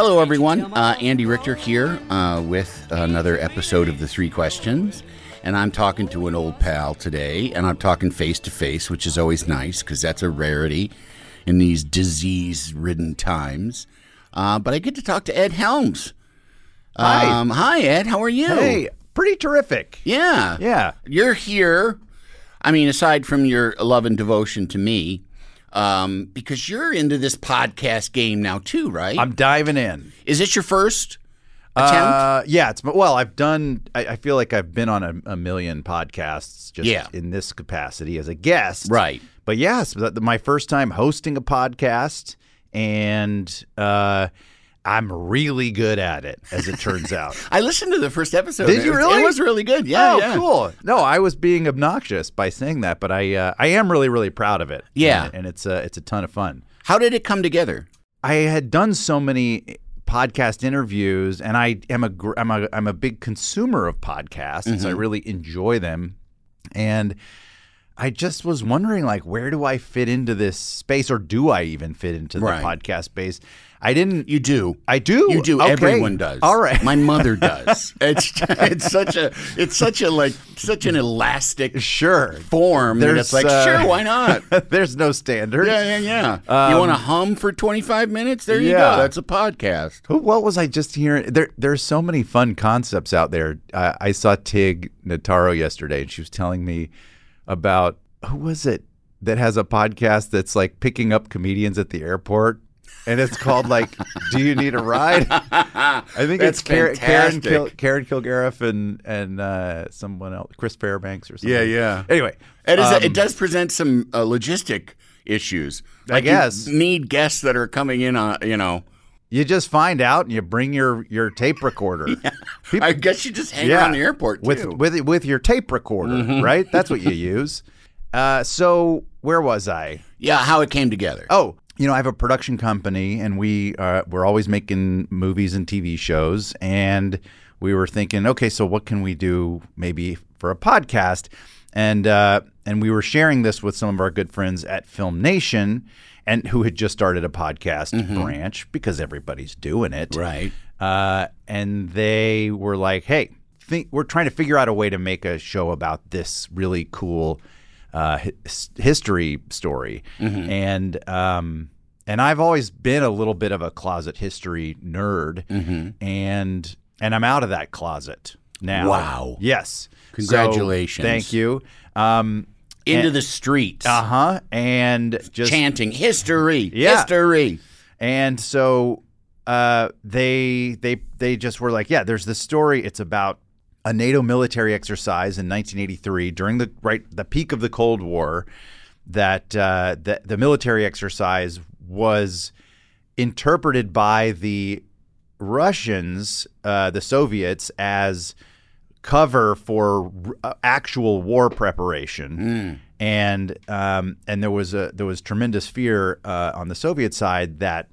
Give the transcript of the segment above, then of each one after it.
Hello, everyone. Uh, Andy Richter here uh, with another episode of The Three Questions. And I'm talking to an old pal today, and I'm talking face to face, which is always nice because that's a rarity in these disease ridden times. Uh, but I get to talk to Ed Helms. Hi. Um, hi, Ed. How are you? Hey, pretty terrific. Yeah. Yeah. You're here. I mean, aside from your love and devotion to me, um, because you're into this podcast game now too, right? I'm diving in. Is this your first attempt? Uh, yeah, it's well, I've done. I, I feel like I've been on a, a million podcasts just Yeah. in this capacity as a guest, right. But yes, my first time hosting a podcast, and uh, I'm really good at it, as it turns out. I listened to the first episode. Did It you was- really? It was really good. Yeah. oh, yeah. cool. No, I was being obnoxious by saying that, but I uh, I am really really proud of it. Yeah. and, and it's uh, it's a ton of fun. How did it come together? I had done so many podcast interviews, and I am a gr- I'm a I'm a big consumer of podcasts. I really enjoy them, and I just was wondering, like, where do I fit into this space, or do I even fit into the Right. podcast space? I didn't. You do. I do. You do. Okay. Everyone does. All right. My mother does. it's it's such a it's such a like such an elastic Sure. form that There's, it's like uh, sure why not. There's no standard. Yeah, yeah, yeah. you want to hum for 25 minutes? There you Um, yeah. go. That's a podcast. Who- What was I just hearing? There, there's so many fun concepts out there. Uh, I saw Tig Notaro yesterday, and she was telling me about who was it that has a podcast that's like picking up comedians at the airport, and it's called like "Do You Need a Ride?" I think That's it's Karen Karen. Kil- Karen Kilgariff and and uh, someone else, Chris Fairbanks or something. Yeah, yeah. Anyway, It, is, um, it does present some uh, logistic issues. I Like you guess. need guests that are coming in on you know. You just find out and you bring your your tape recorder. People- I guess you just hang around the airport with too. Mm-hmm. with with your tape recorder, right? That's what you use. Uh, so where was I? yeah, how it came together. Oh, you know, I have a production company, and we uh, we're always making movies and TV shows, and we were thinking, okay, so what can we do maybe for a podcast? And uh, and we were sharing this with some of our good friends at Film Nation, and who had just started a podcast branch because everybody's doing it, Mm-hmm. Right. uh, and they were like, "Hey, think, we're trying to figure out a way to make a show about this really cool uh, his, history story." Mm-hmm. And um, and I've always been a little bit of a closet history nerd, Mm-hmm. and and I'm out of that closet now. Wow. Yes. So, Congratulations. thank you. Um, Into the streets, uh huh. And just chanting history, Yeah. history. And so uh, they they they just were like, yeah, there's this story. It's about a NATO military exercise in 1983 during the right the peak of the Cold War. That uh, the the military exercise was interpreted by the Russians, uh, the Soviets, as cover for r- actual war preparation, and um, and there was a there was tremendous fear uh, on the Soviet side that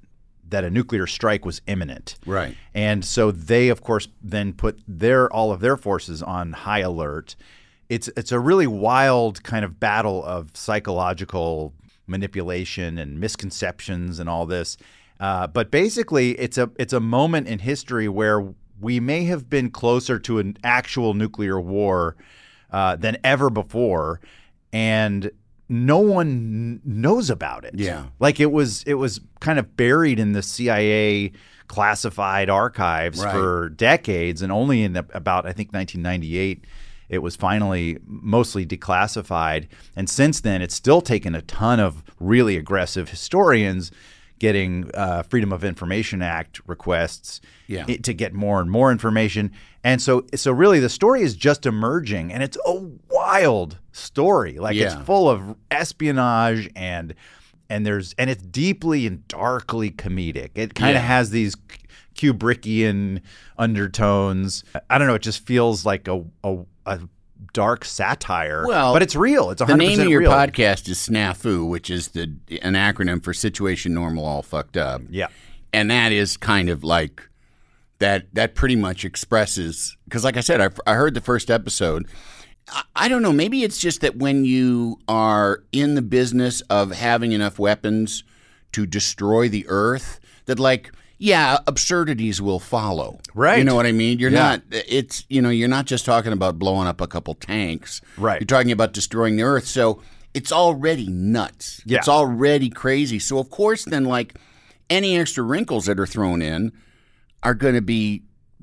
that a nuclear strike was imminent. Right. And so they, of course, then put their all of their forces on high alert. It's it's a really wild kind of battle of psychological manipulation and misconceptions and all this. Uh, but basically, it's a it's a moment in history where we may have been closer to an actual nuclear war uh, than ever before, and no one knows about it. Yeah. like it was it was kind of buried in the CIA classified archives Right. for decades, and only in about I think 1998 it was finally mostly declassified. And since then, it's still taken a ton of really aggressive historians getting uh, Freedom of Information Act requests Yeah. to get more and more information. And so, so really, the story is just emerging, and it's a wild story. Like it's full of espionage and and there's and it's deeply and darkly comedic. It kind of Yeah. has these Kubrickian undertones. I don't know. It just feels like a a, a dark satire. Well, but it's real. It's 100% The name of your real. podcast is Snafu, which is the an acronym for Situation Normal All Fucked Up. Yeah. and that is kind of like that. That pretty much expresses because, like I said, I, I heard the first episode. I, I don't know. Maybe it's just that when you are in the business of having enough weapons to destroy the Earth, that like. Yeah, absurdities will follow. Right. You know what I mean? You're Yeah. not it's you know, you're not just talking about blowing up a couple tanks. Right. You're talking about destroying the earth. So it's already nuts. Yeah. It's already crazy. So of course then like any extra wrinkles that are thrown in are going to be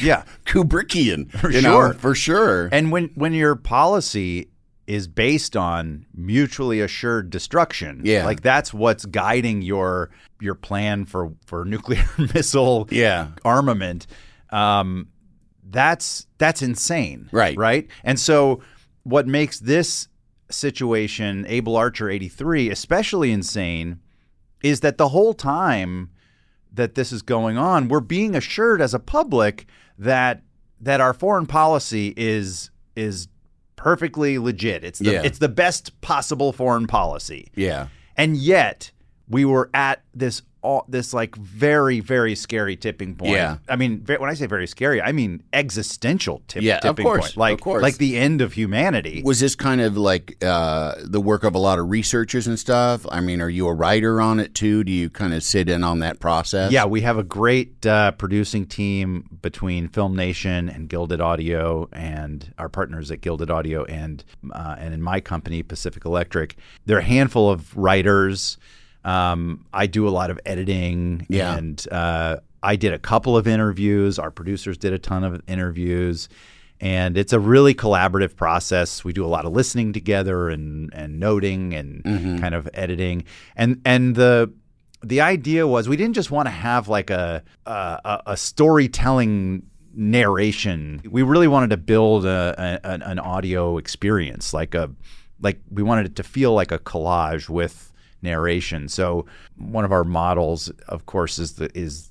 Yeah. Kubrickian. For you know, sure. for sure. And when when your policy is based on mutually assured destruction, Yeah. like that's what's guiding your your plan for for nuclear missile Yeah. armament. Um, that's that's insane, Right. Right. And so, what makes this situation, Able Archer eighty three, especially insane, is that the whole time that this is going on, we're being assured as a public that that our foreign policy is is perfectly legit. It's the Yeah. it's the best possible foreign policy. yeah. And yet we were at this all this like very very scary tipping point. Yeah. I mean, when I say very scary, I mean existential tip, Yeah, tipping course, point. Like of course. like the end of humanity. Was this kind of like uh, the work of a lot of researchers and stuff? I mean, are you a writer on it too? Do you kind of sit in on that process? Yeah, we have a great uh, producing team between Film Nation and Gilded Audio, and our partners at Gilded Audio, and uh, and in my company, Pacific Electric. There are a handful of writers. Um, I do a lot of editing, Yeah. and uh, I did a couple of interviews. Our producers did a ton of interviews. And it's a really collaborative process. We do a lot of listening together and, and noting and kind of editing. And and the the idea was we didn't just want to have like a a, a storytelling narration. We really wanted to build a, a, an- an audio experience, like a like we wanted it to feel like a collage with narration. So one of our models, of course, is the is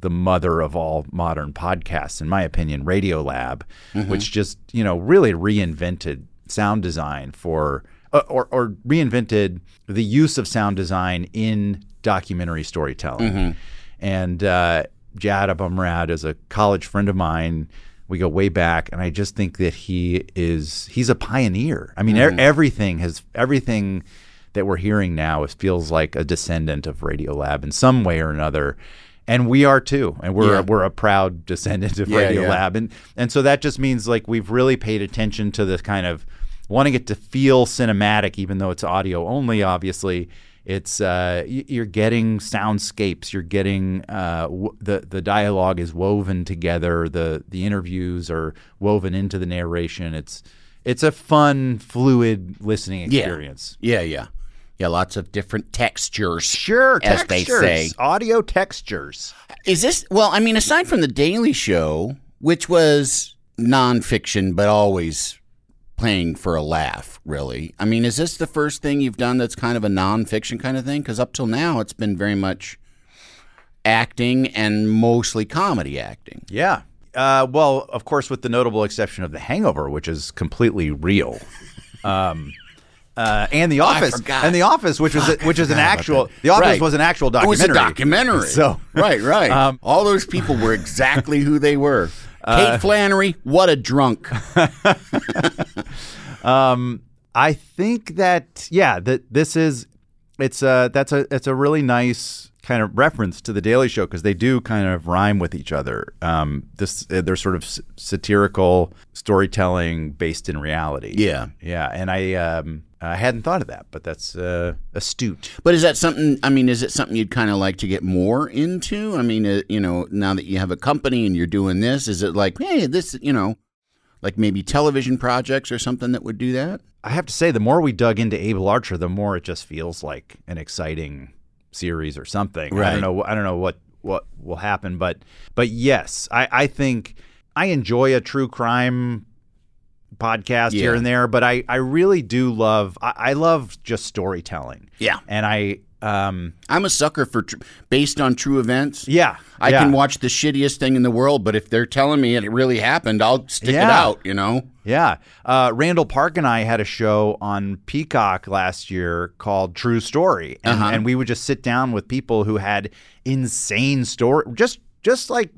the mother of all modern podcasts, in my opinion, Radiolab, which just you know really reinvented sound design for uh, or or reinvented the use of sound design in documentary storytelling. And uh, Jad Abumrad is a college friend of mine. We go way back, and I just think that he is he's a pioneer. I mean, e- everything has everything that we're hearing now is, feels like a descendant of Radiolab in some way or another. And we are too, and we're Yeah. we're a proud descendant of Yeah, yeah. Radiolab, and and so that just means like we've really paid attention to this kind of wanting it to feel cinematic, even though it's audio only. Obviously, it's uh, you're getting soundscapes, you're getting uh, w- the the dialogue is woven together, the the interviews are woven into the narration. It's it's a fun, fluid listening experience. Yeah, yeah. Yeah, lots of different textures. Sure, as they say. audio textures. Is this well? I mean, aside from the Daily Show, which was nonfiction but always playing for a laugh, really. I mean, is this the first thing you've done that's kind of a nonfiction kind of thing? Because up till now, it's been very much acting and mostly comedy acting. Yeah. Uh, well, of course, with the notable exception of The Hangover, which is completely real. Um, uh, and The Office, forgot. and The Office, which was a, which is an actual. The Office Right. was an actual It was documentary. a documentary. So right, right. Um, All those people were exactly who they were. Kate Flannery, what a drunk. I think that yeah, that this is it's a that's a it's a really nice kind of reference to the Daily Show because they do kind of rhyme with each other. Um, this uh, they're sort of s- satirical storytelling based in reality. Yeah. yeah, and I um, I hadn't thought of that, but that's uh, astute. But is that something? I mean, is it something you'd kind of like to get more into? I mean, uh, you know, now that you have a company and you're doing this, is it like, hey, this, you know, like maybe television projects or something that would do that? I have to say, the more we dug into Able Archer, the more it just feels like an exciting series or something. I don't know. I don't know what what will happen, but but yes, I, I think I enjoy a true crime podcast here and there, but I I really do love I, I love just storytelling. Yeah. and I um I'm a sucker for tr- based on true events. yeah I yeah. can watch the shittiest thing in the world, but if they're telling me it really happened, I'll stick it out. You know? Yeah. Uh, Randall Park and I had a show on Peacock last year called True Story. And, Uh-huh. and we would just sit down with people who had insane story just just like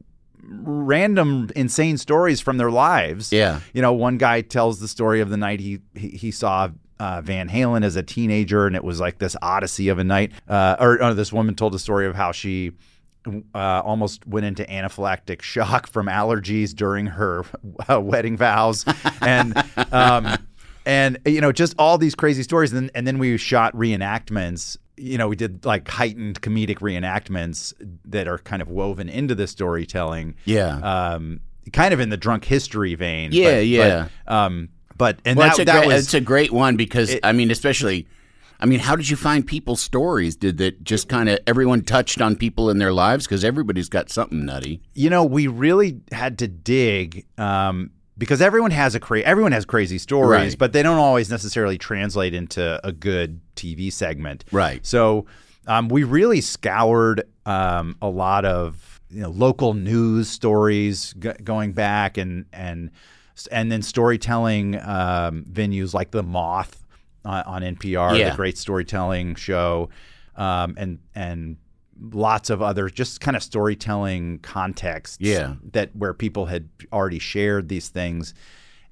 random insane stories from their lives. Yeah. You know, one guy tells the story of the night he he, he saw uh, Van Halen as a teenager, and it was like this odyssey of a night. Uh, or, or this woman told a story of how she uh, almost went into anaphylactic shock from allergies during her uh, wedding vows, and um, and you know just all these crazy stories. And then, and then we shot reenactments. You know, we did like heightened comedic reenactments that are kind of woven into the storytelling. Yeah. Um, kind of in the drunk history vein. Yeah, but- yeah. But, um, but and well, that, it's, a that great, was it's a great one because I mean, especially. I mean, how did you find people's stories? Did that just kind of everyone touched on people in their lives because everybody's got something nutty? you know, we really had to dig um, because everyone has a cra- everyone has crazy stories, Right. but they don't always necessarily translate into a good TV segment. Right. So um, we really scoured um, a lot of you know local news stories g- going back and and and then storytelling um, venues like the Moth on, on NPR, Yeah. the great storytelling show, um, and and lots of other just kind of storytelling contexts Yeah. that where people had already shared these things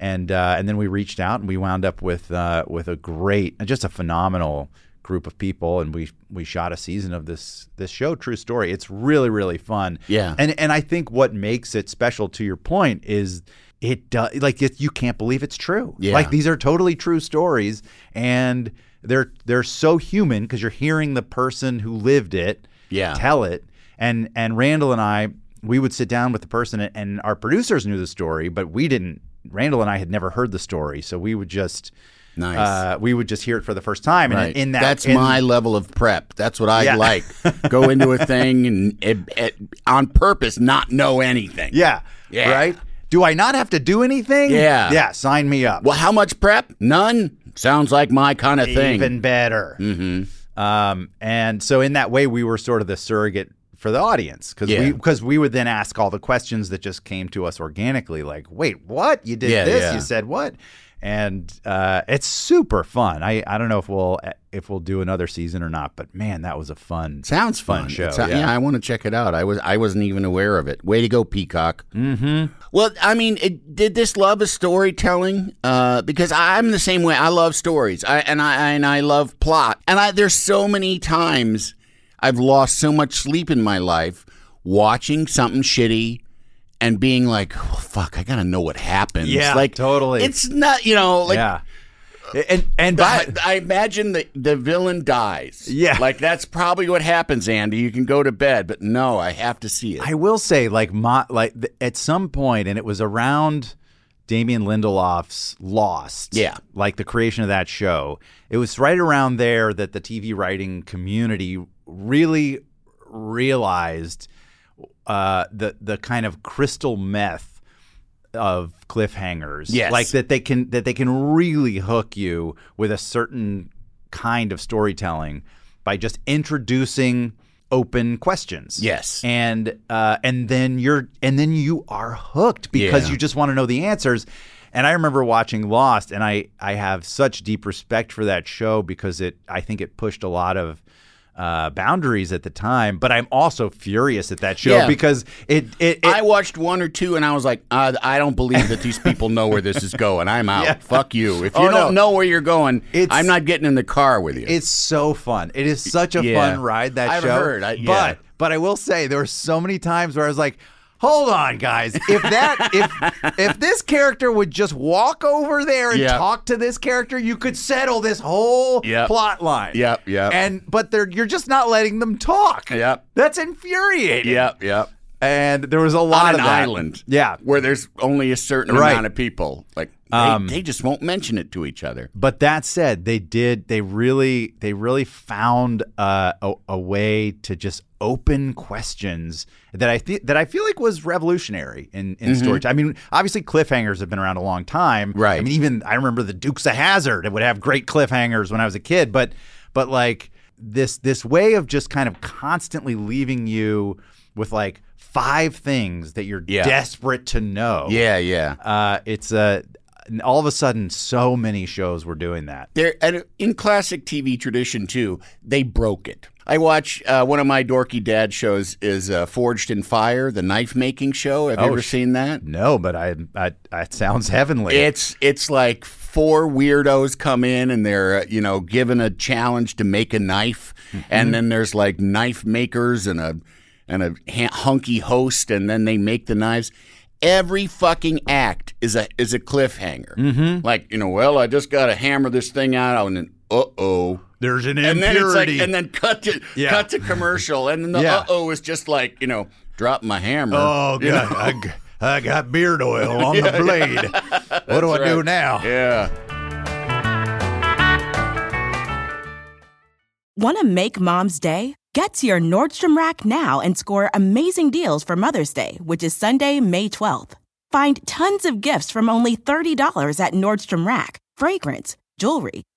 and uh, and then we reached out and we wound up with uh, with a great just a phenomenal group of people and we we shot a season of this this show true story it's really really fun Yeah. and and I think what makes it special to your point is it does like it, you can't believe it's true Yeah. like these are totally true stories and they're they're so human because you're hearing the person who lived it Yeah. tell it and and Randall and I we would sit down with the person and, our producers knew the story but we didn't Randall and I had never heard the story so we would just Nice. uh, we would just hear it for the first time and Right. in that That's in- my level of prep. That's what I Yeah. like. Go into a thing and it, it, on purpose not know anything. yeah Yeah. right do I not have to do anything Yeah. yeah sign me up Well, how much prep? None. Sounds like my kind of thing. even better mm-hmm. Um, and so in that way, we were sort of the surrogate for the audience because Yeah. we because we would then ask all the questions that just came to us organically, like, "Wait, what? You did Yeah, this? yeah. You said what?" And uh, it's super fun. I, I don't know if we'll if we'll do another season or not, but man, that was a fun Sounds fun. fun show. Uh, yeah. yeah, I want to check it out. I was I wasn't even aware of it. Way to go, Peacock. Mm-hmm. Well, I mean, it, did this love of storytelling? Uh, because I'm the same way. I love stories. I and I and I love plot. And I there's so many times I've lost so much sleep in my life watching something shitty. And being like, oh, fuck, I gotta know what happens. Yeah, like totally. It's not, you know, like yeah. And and by I, I imagine the the villain dies. Yeah. like that's probably what happens, Andy. You can go to bed, but no, I have to see it. I will say, like my like at some point, and it was around Damon Lindelof's Lost. Yeah. like the creation of that show. It was right around there that the TV writing community really realized uh, the the kind of crystal meth of cliffhangers. Yes. like that they can that they can really hook you with a certain kind of storytelling by just introducing open questions. Yes. And uh, and then you're and then you are hooked because Yeah. you just want to know the answers. And I remember watching Lost, and I I have such deep respect for that show because it I think it pushed a lot of uh, boundaries at the time. But I'm also furious at that show Yeah. because it it, it I watched one or two and I was like, uh, I don't believe that these people know where this is going. I'm out. Fuck you. If you Oh, don't no. know where you're going, It's- I'm not getting in the car with you. It's so fun. It is such a Yeah. fun ride that I've show. heard. I- yeah. But but I will say there were so many times where I was like, "Hold on, guys. If that if if this character would just walk over there and Yeah. talk to this character, you could settle this whole Yep. plot line." Yep, yep. And but they're you're just not letting them talk. Yep. That's infuriating. yep, yep. And there was a lot On of an that. island. Yeah. Where there's only a certain Right. amount of people. Like, they, Um, they just won't mention it to each other. But that said, they did. They really, they really found uh, a, a way to just open questions that I think that I feel like was revolutionary in in storytelling. I mean, obviously cliffhangers have been around a long time, Right. I mean, even I remember the Dukes of Hazzard. It would have great cliffhangers when I was a kid, but but like this this way of just kind of constantly leaving you with like five things that you're Yeah. desperate to know. Yeah, yeah. Uh, it's uh, all of a sudden, so many shows were doing that. There, and in classic TV tradition too, they broke it. I watch uh, one of my dorky dad shows is uh, Forged in Fire, the knife making show. Have you Oh, ever sh- seen that? No, but I, I, it sounds heavenly. It's it's like four weirdos come in and they're uh, you know given a challenge to make a knife, and then there's like knife makers and a and a ha- hunky host, and then they make the knives. Every fucking act is a is a cliffhanger. Mm-hmm. Like you know, well, I just got to hammer this thing out, and then uh oh. There's an And then it's like, and then cut to Yeah. cut to commercial, and then the Yeah. uh oh is just like you know, drop my hammer. oh you god, know? I, g- I got beard oil on the blade. what do I do now? Yeah. Want to make mom's day? Get to your Nordstrom Rack now and score amazing deals for Mother's Day, which is Sunday, May 12th. Find tons of gifts from only $30 at Nordstrom Rack fragrance, jewelry,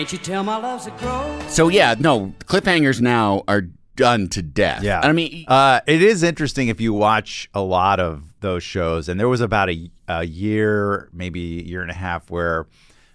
Can't you tell my love's a crow? So yeah, no cliffhangers now are done to death. Yeah. I mean, Uh, it is interesting if you watch a lot of those shows, and there was about a, a year, maybe a year and a half, where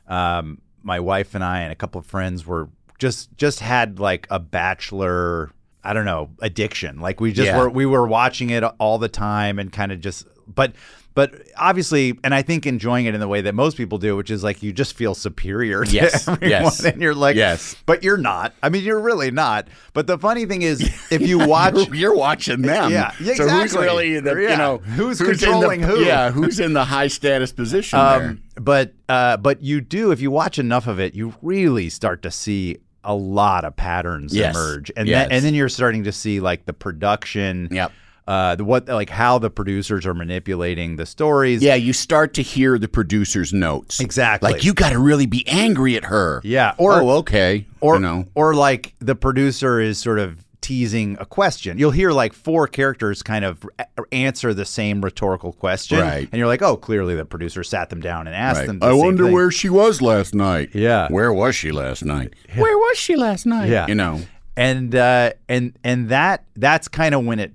um, my wife and I and a couple of friends were just just had like a bachelor, I don't know, addiction. Like we just Yeah. were we were watching it all the time and kind of just, but. But obviously, and I think enjoying it in the way that most people do, which is like you just feel superior to Yes, everyone, yes. and you're like, Yes. but you're not. I mean, you're really not. But the funny thing is, if you watch, you're, you're watching them. Yeah, So who's really the Yeah. you know Who's the- controlling who? Yeah, who's in the high status position? Um, but uh, but you do if you watch enough of it, you really start to see a lot of patterns Yes. emerge, and Yes. then and then you're starting to see like the production. Yep. Uh, what like how the producers are manipulating the stories. Yeah, you start to hear the producer's notes. Exactly. Like you got to really be angry at her. Yeah, or- oh, okay. or you know. or like the producer is sort of teasing a question. You'll hear like four characters kind of answer the same rhetorical question, Right. And you're like, oh, clearly the producer sat them down and asked Right. them. the I same wonder thing. where she was last night. Yeah. Where was she last night? Where was she last night? Yeah. You know. and uh, and and that that's kind of when it.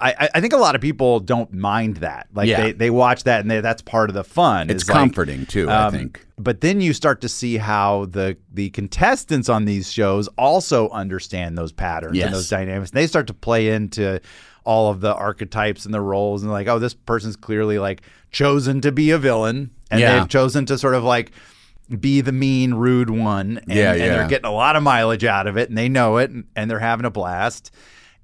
I, I- I think a lot of people don't mind that. Like Yeah. they, they watch that and they, that's part of the fun. It's is like, comforting too, I um, think. But then you start to see how the the contestants on these shows also understand those patterns Yes. and those dynamics. They start to play into all of the archetypes and the roles and like, oh, this person's clearly like chosen to be a villain. and Yeah. they've chosen to sort of like be the mean, rude one. And, Yeah, and they're getting a lot of mileage out of it, and they know it, and, and they're having a blast.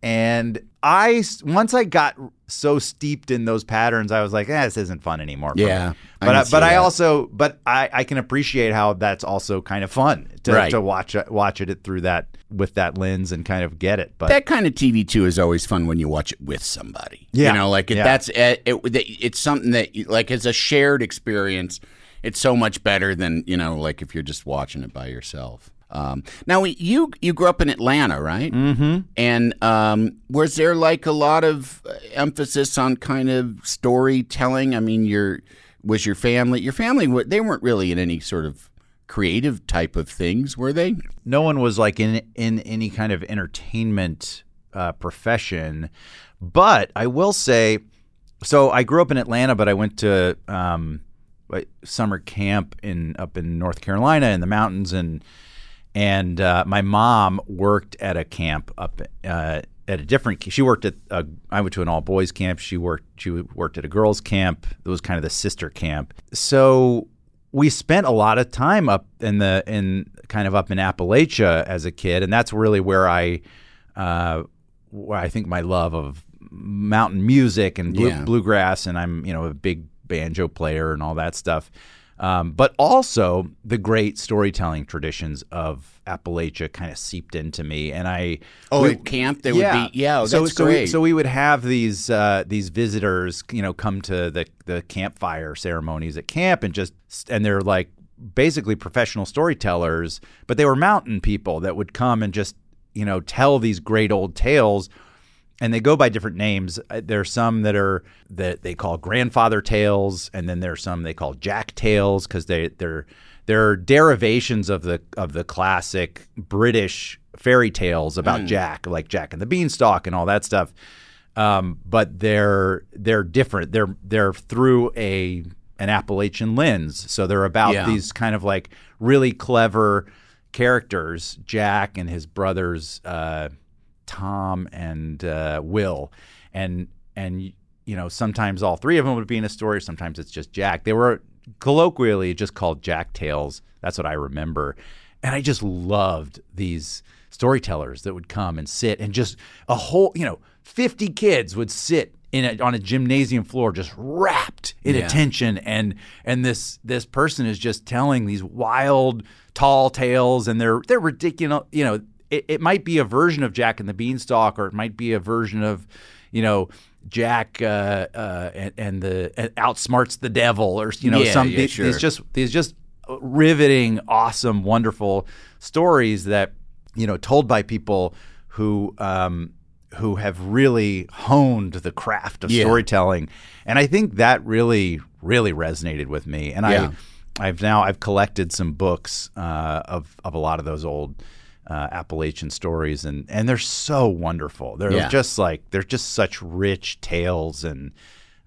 And I once I got so steeped in those patterns, I was like, eh, this isn't fun anymore. Yeah, I but I, see but I also but I, I can appreciate how that's also kind of fun to, Right. to watch it watch it through that with that lens and kind of get it. But that kind of TV too is always fun when you watch it with somebody. Yeah. you know, like it, Yeah. that's it, it, It's something that you- like it's a shared experience. It's so much better than you know, like if you're just watching it by yourself. Um, now you you grew up in Atlanta, right? Mm-hmm. And um, was there like a lot of uh, emphasis on kind of storytelling? I mean, your was your family your family they weren't really in any sort of creative type of things, were they? no one was like in in any kind of entertainment uh, profession. But I will say, so I grew up in Atlanta, but I went to um, summer camp in up in North Carolina in the mountains, and and uh, my mom worked at a camp up uh, at a different. She worked at a, I went to an all boys camp. She worked she worked at a girls camp. It was kind of the sister camp. So we spent a lot of time up in the in kind of up in Appalachia as a kid, and that's really where I uh, where I think my love of mountain music and blue, Yeah. bluegrass, and I'm you know a big banjo player and all that stuff. Um, but also the great storytelling traditions of Appalachia kind of seeped into me, and I Oh, we- at camp there would be yeah. Oh, so, so great. We, so we would have these uh, these visitors, you know, come to the the campfire ceremonies at camp, and just and they're like basically professional storytellers, but they were mountain people that would come and just you know tell these great old tales. And they go by different names. Uh, There's some that are that they call grandfather tales, and then there's some they call jack tales because they they're they're derivations of the of the classic British fairy tales about Jack, like Jack and the Beanstalk and all that stuff. Um, but they're they're different. They're they're through a an Appalachian lens, so they're about Yeah. these kind of like really clever characters, Jack and his brothers. Uh, Tom and uh, Will, and and you know sometimes all three of them would be in a story. Sometimes it's just Jack. They were colloquially just called Jack Tales. That's what I remember, and I just loved these storytellers that would come and sit and just a whole you know fifty kids would sit. In a, on a gymnasium floor, just wrapped in Yeah. attention, and and this this person is just telling these wild, tall tales, and they're they're ridiculous. You know, it, it might be a version of Jack and the Beanstalk, or it might be a version of, you know, Jack uh, uh, and, and the and outsmarts the devil, or you know, Yeah, some yeah, these, sure. these just these just riveting, awesome, wonderful stories that you know told by people who. Um, who have really honed the craft of Yeah. storytelling, and I think that really, really resonated with me. And. I, I've now I've collected some books uh, of of a lot of those old uh, Appalachian stories, and and they're so wonderful. They're Yeah. just like they're just such rich tales, and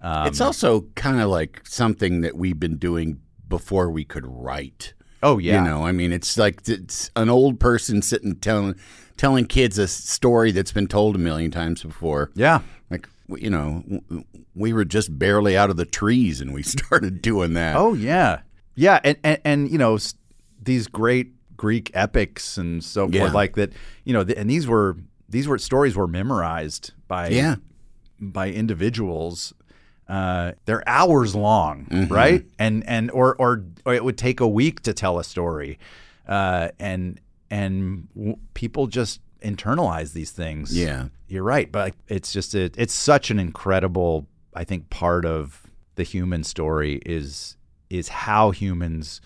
um, it's also kind of like something that we've been doing before we could write. oh yeah, You know, I mean, it's like it's an old person sitting telling telling kids a story that's been told a million times before. yeah, Like you know, we were just barely out of the trees and we started doing that. oh yeah, yeah, and and, and you know these great Greek epics and so forth like that. You know, th- and these were these were stories were memorized by yeah, by individuals. Uh, they're hours long, Mm-hmm. right? And and or, or or it would take a week to tell a story, uh, and and w- people just internalize these things. Yeah. you're right, but it's just a, it's such an incredible, I think, part of the human story is is how humans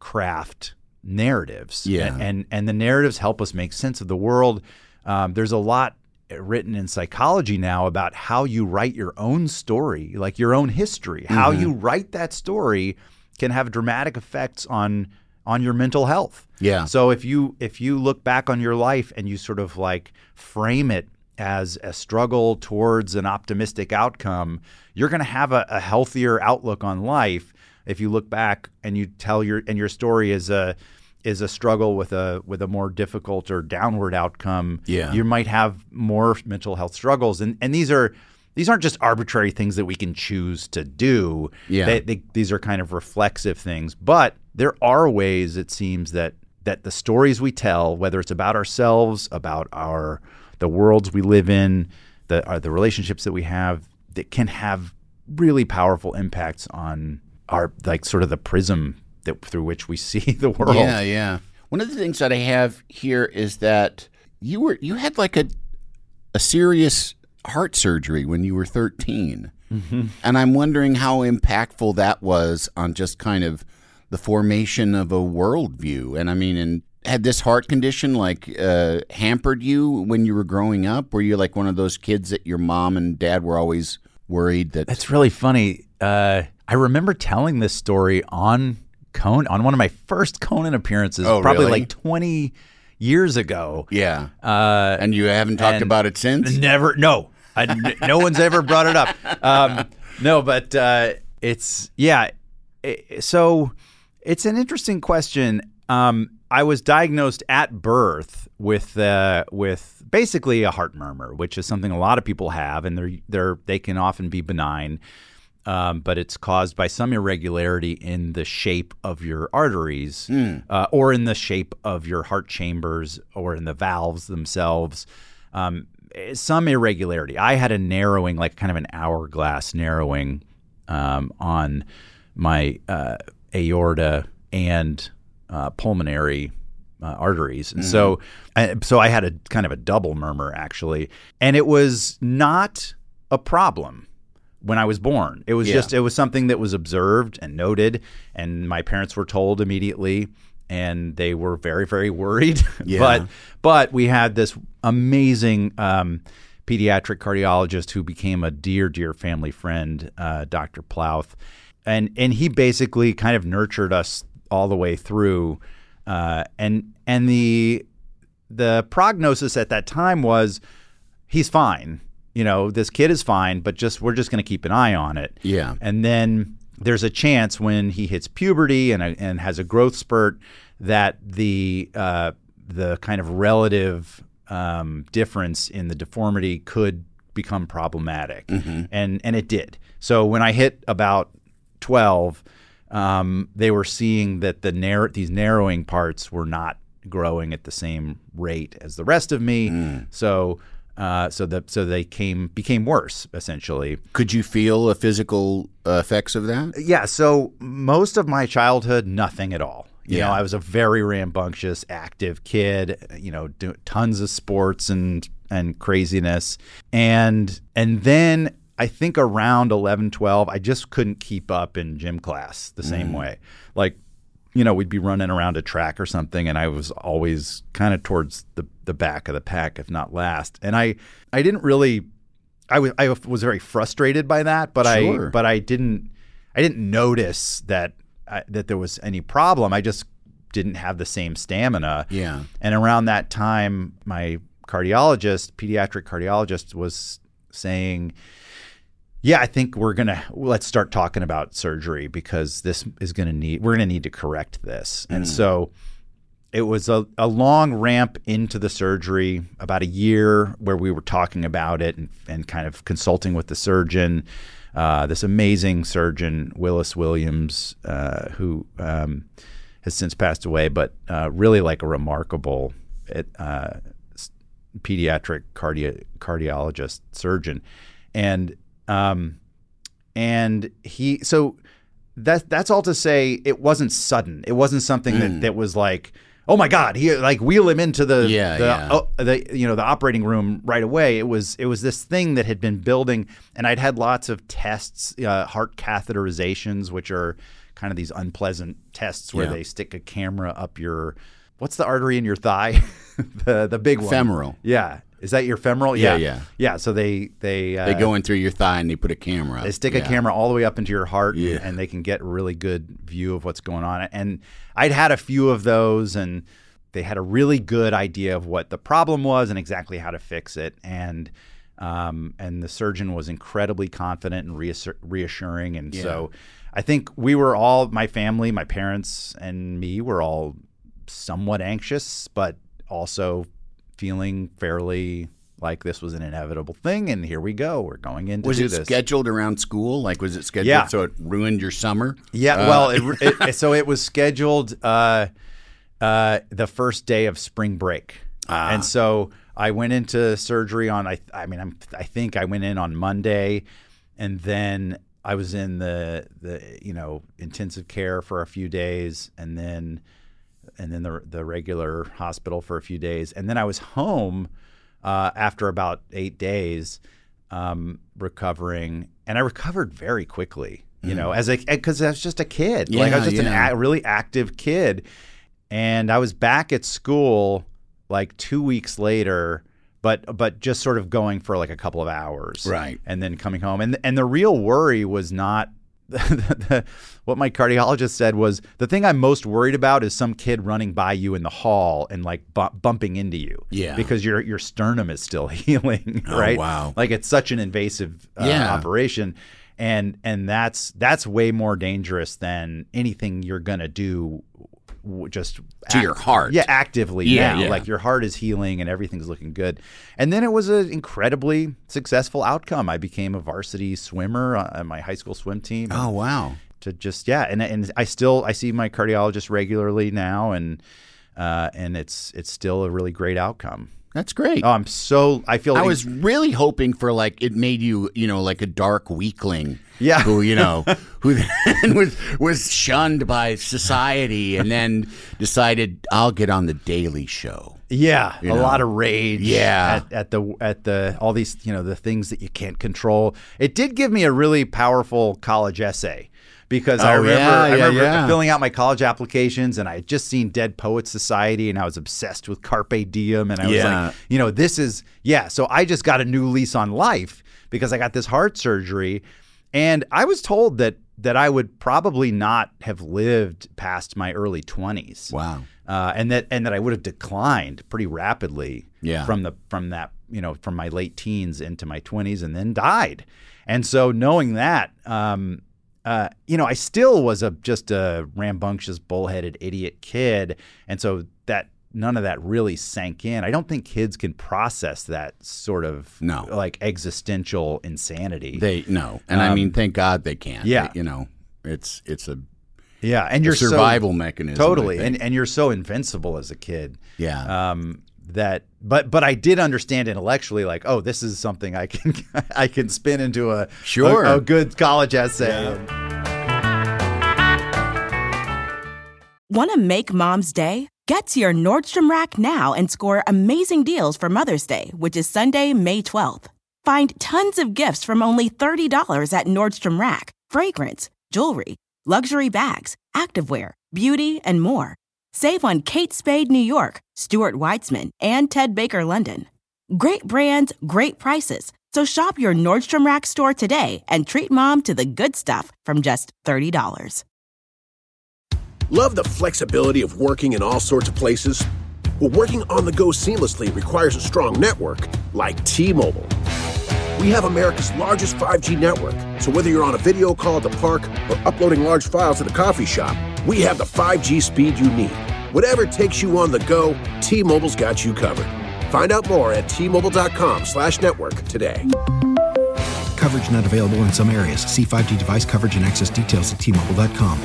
craft narratives. Yeah. and and, and the narratives help us make sense of the world. Um, there's a lot written in psychology now about how you write your own story, like your own history. How Mm-hmm. you write that story can have dramatic effects on on your mental health. Yeah. So if you if you look back on your life and you sort of like frame it as a struggle towards an optimistic outcome, you're going to have a, a healthier outlook on life. If you look back and you tell your and your story is a is a struggle with a with a more difficult or downward outcome, Yeah. you might have more mental health struggles. And and these are these aren't just arbitrary things that we can choose to do. Yeah. They, they, these are kind of reflexive things, but there are ways it seems that that the stories we tell, whether it's about ourselves, about our the worlds we live in, the are the relationships that we have, that can have really powerful impacts on our like sort of the prism that through which we see the world. Yeah, yeah. One of the things that I have here is that you were you had like a a serious heart surgery when you were 13. And I'm wondering how impactful that was on just kind of the formation of a worldview. And I mean, and had this heart condition like uh, hampered you when you were growing up? Were you like one of those kids that your mom and dad were always worried that? That's really funny. Uh, I remember telling this story on Conan on one of my first Conan appearances, Oh, probably really? like 20 years ago. yeah. Uh, and you haven't talked about it since? Never, no, I, no one's ever brought it up. Um, no, but uh, it's yeah. i- so it's an interesting question. Um, I was diagnosed at birth with uh, with basically a heart murmur, which is something a lot of people have, and they're they're they can often be benign. Um, but it's caused by some irregularity in the shape of your arteries, uh, or in the shape of your heart chambers, or in the valves themselves. Um, eh, some irregularity. I had a narrowing, like kind of an hourglass narrowing, um, on my uh, aorta and uh, pulmonary uh, arteries, and so I, so I had a kind of a double murmur actually, and it was not a problem when I was born. It was Yeah. just it was something that was observed and noted, and my parents were told immediately, and they were very very worried. Yeah. but but we had this amazing um, pediatric cardiologist who became a dear dear family friend, uh, Dr. Plauth, and and he basically kind of nurtured us all the way through, uh, and and the the prognosis at that time was he's fine. You know, this kid is fine, but just we're just going to keep an eye on it. Yeah. And then there's a chance when he hits puberty and and has a growth spurt that the uh, the kind of relative um, difference in the deformity could become problematic, and and it did. So when I hit about twelve, um, they were seeing that the narrow these narrowing parts were not growing at the same rate as the rest of me. So. Uh, so that so they came became worse essentially. Could you feel the physical uh, effects of that? Yeah, so most of my childhood, nothing at all. You Yeah. know, I was a very rambunctious, active kid. You know, do tons of sports and and craziness, and and then I think around 11, 12, I just couldn't keep up in gym class the same way. Like, you know, we'd be running around a track or something, and I was always kind of towards the the back of the pack, if not last. And I I didn't really I was I was very frustrated by that, but Sure. I but I didn't I didn't notice that I, that there was any problem. I just didn't have the same stamina. Yeah. And around that time, my cardiologist, pediatric cardiologist, was saying, "Yeah, I think we're gonna let's start talking about surgery because this is gonna need we're gonna need to correct this." And so it was a, a long ramp into the surgery, about a year where we were talking about it and, and kind of consulting with the surgeon. Uh, this amazing surgeon, Willis Williams, uh, who um, has since passed away, but uh, really like a remarkable uh, pediatric cardi- cardiologist surgeon, and um, and he so that that's all to say it wasn't sudden. It wasn't something that, that was like, oh my god, he like wheel him into the Yeah, the, yeah. oh, the you know the operating room right away. It was it was this thing that had been building, and I'd had lots of tests, uh, heart catheterizations, which are kind of these unpleasant tests where Yeah. they stick a camera up your what's the artery in your thigh, the the big one, Femoral. Yeah, is that your femoral? Yeah, Yeah, yeah. yeah. So they they uh, They go in through your thigh and they put a camera. they stick Yeah. a camera all the way up into your heart, and- Yeah. and they can get a really good view of what's going on. And I'd had a few of those, and they had a really good idea of what the problem was and exactly how to fix it. And um, and the surgeon was incredibly confident and reassur- reassuring. And so I think we were all, my family, my parents, and me were all somewhat anxious, but also feeling fairly like this was an inevitable thing, and here we go. We're going in to Was do it this. scheduled around school? Like, was it scheduled Yeah. so it ruined your summer? Yeah, Uh, well, it, it, so it was scheduled uh, uh, the first day of spring break, Ah. and so I went into surgery on. I, I mean, I'm, I think I went in on Monday, and then I was in the the you know intensive care for a few days, and then and then the the regular hospital for a few days, and then I was home uh, after about eight days, um, recovering, and I recovered very quickly. You know, as a because I was just a kid, like I was Mm. Just yeah. an a, really active kid, and I was back at school like two weeks later. But but just sort of going for like a couple of hours, Right. and then coming home, and and the real worry was not what my cardiologist said was the thing I'm most worried about is some kid running by you in the hall and like bu- bumping into you. Yeah. Because your your sternum is still healing, Oh, right? wow. Like it's such an invasive uh, Yeah. operation. And and that's that's way more dangerous than anything you're gonna do just To your heart. Yeah, actively Yeah, now. yeah. Like your heart is healing and everything's looking good. And then it was an incredibly successful outcome. I became a varsity swimmer on my high school swim team. Oh wow. To just yeah, and and I still I see my cardiologist regularly now, and uh, and it's it's still a really great outcome. That's great. Oh, I'm so I feel I like- was really hoping for like it made you, you know, like a dark weakling. Yeah. Who, you know, who then was was shunned by society and then decided I'll get on the Daily Show. Yeah, You a know? lot of rage. Yeah. at, at the at the all these you know the things that you can't control. It did give me a really powerful college essay because I Oh, remember yeah, I remember yeah. filling out my college applications and I had just seen Dead Poets Society and I was obsessed with Carpe Diem and I was like, you know, this is yeah. So I just got a new lease on life because I got this heart surgery, and I was told that that I would probably not have lived past my early twenties Wow. uh, and that and that I would have declined pretty rapidly Yeah. from the from that you know from my late teens into my twenties and then died, and so knowing that. Um, uh, you know, I still was a just a rambunctious, bullheaded idiot kid, and so that none of that really sank in. I don't think kids can process that sort of No. like existential insanity. They no. And I Um, mean thank God they can. yeah. They- you know, it's it's a, yeah, and a you're so- survival mechanism. Totally, and and you're so invincible as a kid. yeah. um, that but but I did understand intellectually like oh this is something I can I can spin into a Sure. a, a good college essay. Want to make mom's day? Get to your Nordstrom Rack now and score amazing deals for Mother's Day, which is Sunday, May 12th. Find tons of gifts from only $30 at Nordstrom Rack fragrance, jewelry, luxury bags, activewear, beauty, and more. Save on Kate Spade New York, Stuart Weitzman, and Ted Baker London. Great brands, great prices. So shop your Nordstrom Rack store today and treat mom to the good stuff from just $30. Love the flexibility of working in all sorts of places? Well, working on the go seamlessly requires a strong network like T Mobile. We have America's largest 5G network, so whether you're on a video call at the park or uploading large files at the coffee shop, we have the 5G speed you need. Whatever takes you on the go, T Mobile's got you covered. Find out more at T-Mobile.com slash network today. Coverage not available in some areas. See 5G device coverage and access details at tmobile.com.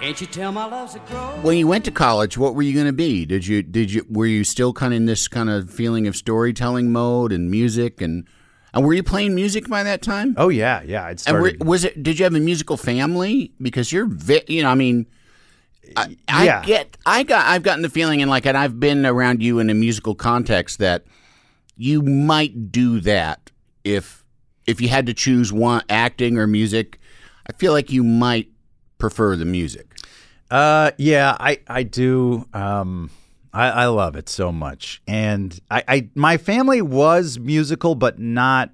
Can't you tell my love's a crow? when you went to college, what were you going to be? Did you did you were you still kind of in this kind of feeling of storytelling mode and music and and were you playing music by that time? Oh yeah, yeah. I'd and were, started. was it? Did you have a musical family? Because you're, vi- you know, I mean, I, I Yeah. get, I got, I've gotten the feeling, and like, and I've been around you in a musical context that you might do that if if you had to choose one, acting or music. I feel like you might prefer the music. Uh, yeah, I I do. Um, I, I love it so much, and I, I my family was musical, but not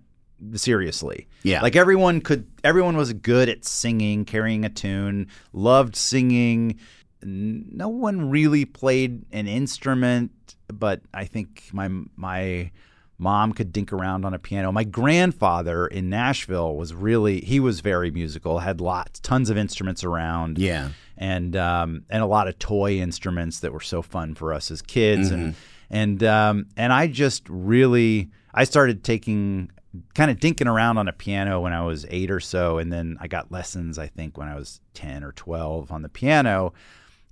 seriously. Yeah. like everyone could. Everyone was good at singing, carrying a tune, loved singing. No one really played an instrument, but I think my my mom could dink around on a piano. My grandfather in Nashville was really he was very musical, had lots tons of instruments around Yeah. And um, and a lot of toy instruments that were so fun for us as kids, and and um, and I just really I started taking kind of dinking around on a piano when I was eight or so, and then I got lessons I think when I was ten or twelve on the piano,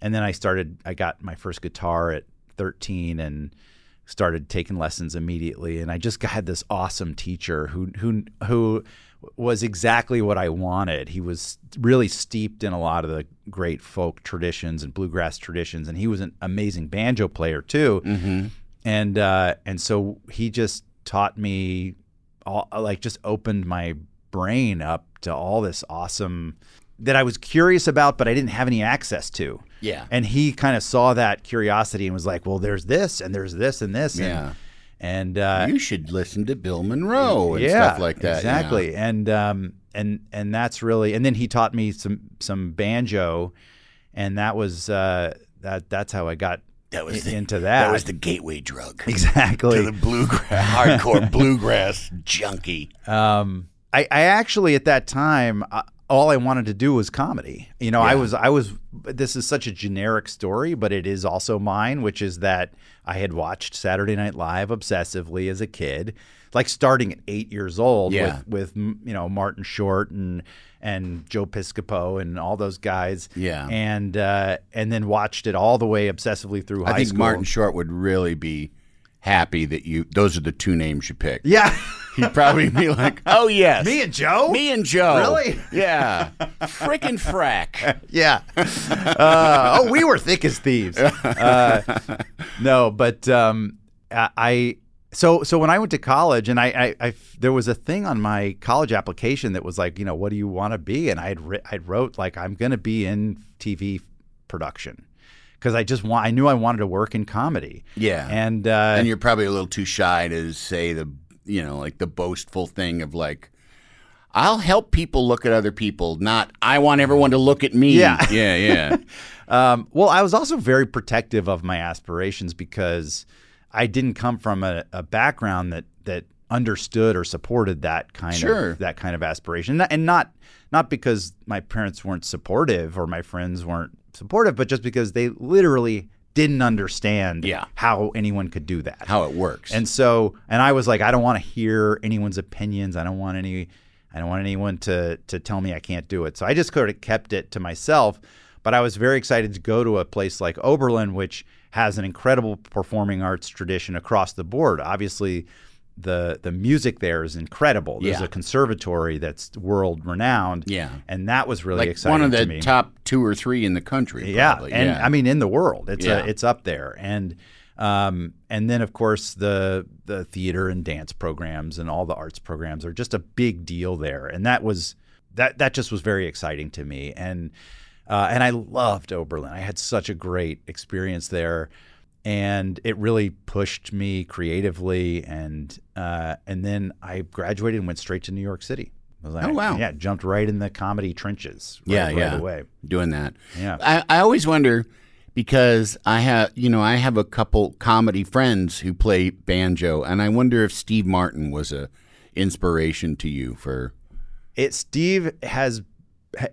and then I started I got my first guitar at thirteen and started taking lessons immediately. And I just had this awesome teacher who who who was exactly what I wanted. He was really steeped in a lot of the great folk traditions and bluegrass traditions and he was an amazing banjo player too. Mm-hmm. And uh, and so he just taught me all like just opened my brain up to all this awesome that I was curious about but I didn't have any access to. Yeah. And he kind of saw that curiosity and was like, "Well, there's this and there's this and this." Yeah. And, and uh, you should listen to Bill Monroe and yeah, stuff like that. Exactly. And um, and and that's really. And then he taught me some some banjo, and that was uh, that that's how I got That was the, into that. That was the gateway drug exactly. to the bluegrass, hardcore bluegrass junkie. Um, I, I actually at that time uh, all I wanted to do was comedy. You know, I was I was. This is such a generic story, but it is also mine, which is that I had watched Saturday Night Live obsessively as a kid, like starting at eight years old Yeah. with with you know Martin Short and and Joe Piscopo and all those guys. Yeah. and uh, and then watched it all the way obsessively through high I think school. Martin Short would really be happy that you. Those are the two names you picked. Yeah. He'd probably be like, "Oh yes, Me and Joe? me and Joe, Really? Yeah, freaking frack." Yeah. Uh, oh, we were thick as thieves. Uh, no, but um, I, I so so when I went to college, and I, I, I there was a thing on my college application that was like, you know, what do you want to be? And I had ri- I wrote like I'm going to be in TV production because I just want I knew I wanted to work in comedy. Yeah. and uh, and you're probably a little too shy to say the, you know, like the boastful thing of like, "I'll help people look at other people," not "I want everyone to look at me." Yeah. yeah, yeah. Um, well, I was also very protective of my aspirations because I didn't come from a, a background that that understood or supported that kind Sure. of that kind of aspiration, and not not because my parents weren't supportive or my friends weren't supportive, but just because they literally didn't understand Yeah. how anyone could do that. How it works. And so, and I was like, I don't want to hear anyone's opinions. I don't want any, I don't want anyone to to tell me I can't do it. So I just sort of kept it to myself. But I was very excited to go to a place like Oberlin, which has an incredible performing arts tradition across the board. Obviously, the the music there is incredible. There's Yeah. a conservatory that's world renowned. Yeah. and that was really like exciting one of to the me. top two or three in the country. Yeah, and yeah. I mean in the world, it's Yeah. a, it's up there, and um, and then of course the the theater and dance programs and all the arts programs are just a big deal there, and that was that that just was very exciting to me, and uh, and I loved Oberlin. I had such a great experience there, and it really pushed me creatively, and uh, and then I graduated and went straight to New York City. I was like, Oh, wow. Yeah, jumped right in the comedy trenches. Right, yeah, right yeah, away. doing that. Yeah. I, I always wonder because I have, you know, I have a couple comedy friends who play banjo, and I wonder if Steve Martin was a inspiration to you for. it Steve has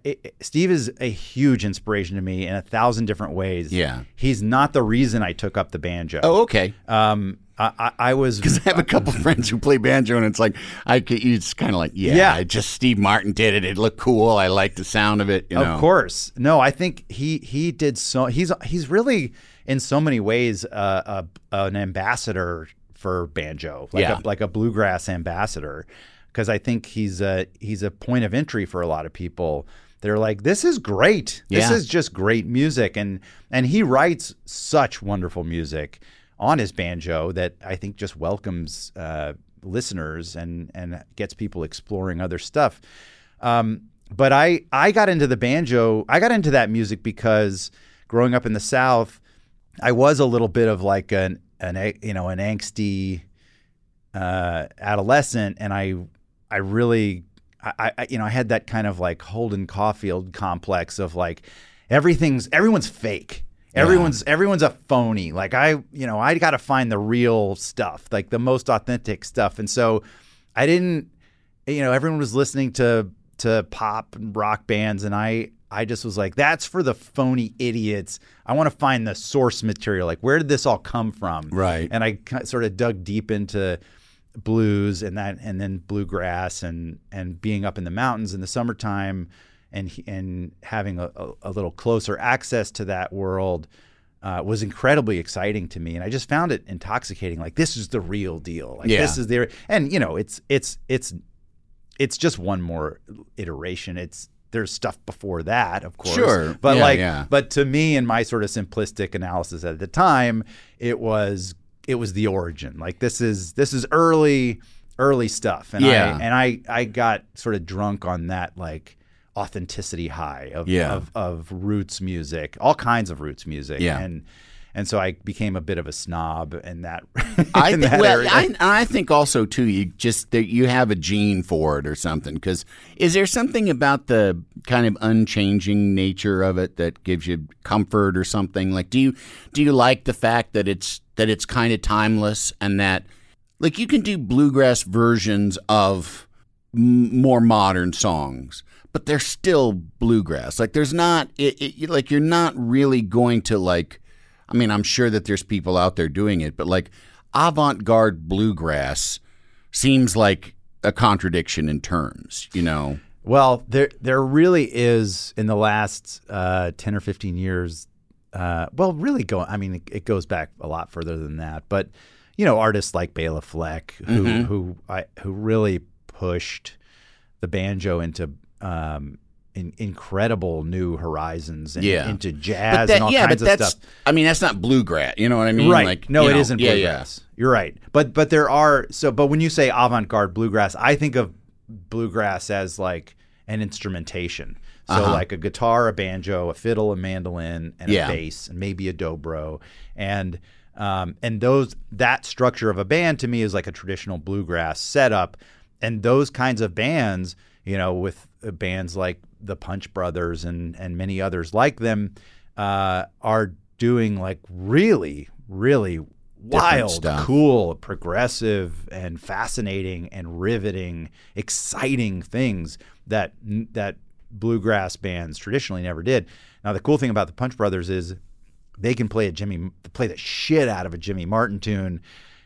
it, Steve is a huge inspiration to me in a thousand different ways. Yeah. he's not the reason I took up the banjo. Oh, okay. um, I, I, I was Because I have a couple friends who play banjo, and it's like I, could- it's kind of like, yeah, Yeah. it just Steve Martin did it. It looked cool. I like the sound of it. You know, Of course, no. I think he he did so. He's he's really in so many ways uh, a, an ambassador for banjo, like Yeah. a, like a bluegrass ambassador, because I think he's a he's a point of entry for a lot of people. They're like, this is great. This Yeah. is just great music, and and he writes such wonderful music on his banjo that I think just welcomes uh, listeners and and gets people exploring other stuff. Um, but I I got into the banjo. I got into that music because growing up in the South, I was a little bit of like an an you know an angsty uh, adolescent, and I I really I, I you know I had that kind of like Holden Caulfield complex of like everything's everyone's fake. Everyone's everyone's a phony. Like I, you know, I got to find the real stuff, like the most authentic stuff. And so I didn't you know, everyone was listening to to pop and rock bands and I I just was like, that's for the phony idiots. I want to find the source material. Like, where did this all come from? Right. And I sort of dug deep into blues and that, and then bluegrass and and being up in the mountains in the summertime, and and having a, a, a little closer access to that world. Uh, was incredibly exciting to me, and I just found it intoxicating. Like this is the real deal. Like Yeah. this is the, and you know, it's it's it's it's just one more iteration. It's there's stuff before that, of course. Sure. But Yeah, like yeah. but to me in my sort of simplistic analysis at the time, it was it was the origin. Like this is this is early early stuff. And Yeah. I and I I got sort of drunk on that like authenticity high of Yeah. of, of roots music, all kinds of roots music. Yeah. And and so I became a bit of a snob in that. I in think, that well. I, I think also too, you just that you have a gene for it or something. Because is there something about the kind of unchanging nature of it that gives you comfort or something? Like, do you do you like the fact that it's that it's kind of timeless and that like you can do bluegrass versions of m- more modern songs, but they're still bluegrass. Like, there's not it, it, like you're not really going to like. I mean, I'm sure that there's people out there doing it, but like avant-garde bluegrass seems like a contradiction in terms, you know. Well, there there really is in the last uh, ten or fifteen years. Uh, well, really go. I mean, it, it goes back a lot further than that. But you know, artists like Bela Fleck, who Mm-hmm. who I, who really pushed the banjo into um, in, incredible new horizons and Yeah. into jazz that, and all yeah, kinds but of that's stuff. I mean, that's not bluegrass, you know what I mean? Right. Like, no, it isn't yeah, bluegrass. You're right. But but there are so but when you say avant-garde bluegrass, I think of bluegrass as like an instrumentation. So Uh-huh. like a guitar, a banjo, a fiddle, a mandolin, and Yeah. a bass, and maybe a dobro. And um, and those that structure of a band to me is like a traditional bluegrass setup. And those kinds of bands, you know, with uh, bands like the Punch Brothers and and many others like them, uh, are doing like really, really wild, cool, progressive, and fascinating and riveting, exciting things that that bluegrass bands traditionally never did. Now the cool thing about the Punch Brothers is they can play a Jimmy play the shit out of a Jimmy Martin tune,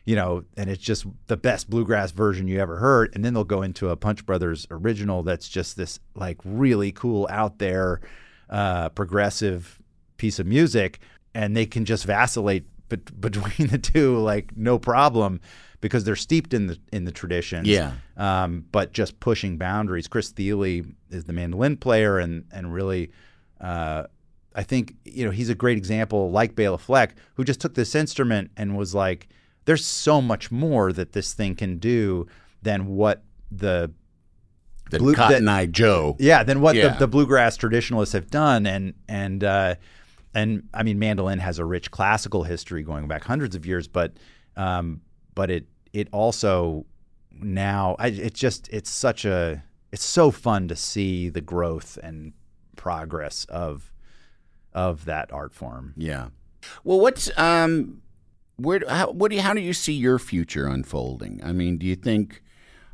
you know, and it's just the best bluegrass version you ever heard. And then they'll go into a Punch Brothers original that's just this like really cool out there uh, progressive piece of music, and they can just vacillate bet- between the two like no problem because they're steeped in the in the traditions. Yeah. Um, but just pushing boundaries. Chris Thile is the mandolin player, and and really. Uh, I think you know he's a great example, like Bela Fleck, who just took this instrument and was like, "There's so much more that this thing can do than what the The Blue- Cotton that- Eye Joe. yeah than what Yeah. the, the bluegrass traditionalists have done." And and uh, and I mean, mandolin has a rich classical history going back hundreds of years, but um, but it it also now I, it's just it's such a it's so fun to see the growth and progress of of that art form. Yeah. Well, what's um, where? How, what do you? How do you see your future unfolding? I mean, do you think?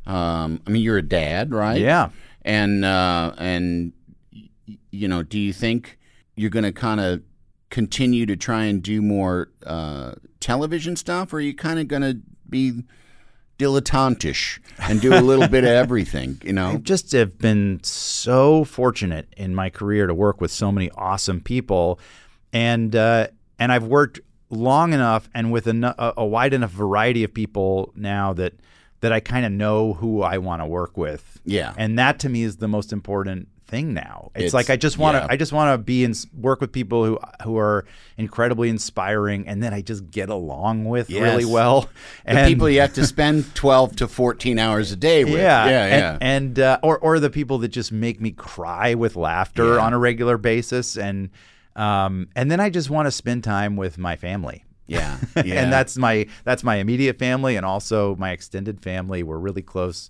Um, I mean, you're a dad, right? Yeah. And uh, and you know, do you think you're going to kind of continue to try and do more uh, television stuff, or are you kind of going to be dilettantish and do a little bit of everything? You know? I just have been so fortunate in my career to work with so many awesome people, and uh, and I've worked long enough and with a, a wide enough variety of people now that that I kind of know who I want to work with. Yeah. and that to me is the most important thing now. It's, It's- like I just want to yeah. I just want to be in work with people who who are incredibly inspiring, and then I just get along with really Yes. well. The and, people you have to spend 12 to 14 hours a day with. yeah, yeah, and, and uh, or or the people that just make me cry with laughter Yeah. on a regular basis, and um, and then I just want to spend time with my family. Yeah, yeah. and that's my that's my immediate family, and also my extended family. We're really close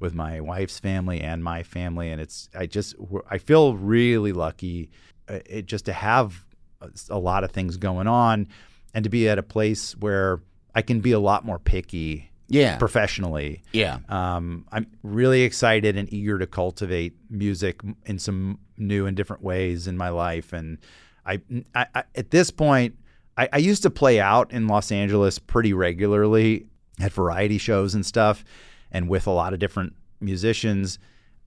with my wife's family and my family, and it's I just I feel really lucky, uh, it, just to have a- a lot of things going on, and to be at a place where I can be a lot more picky Yeah. professionally. Yeah. Um, I'm really excited and eager to cultivate music in some new and different ways in my life. And I, I, I at this point, I, I used to play out in Los Angeles pretty regularly at variety shows and stuff, and with a lot of different musicians.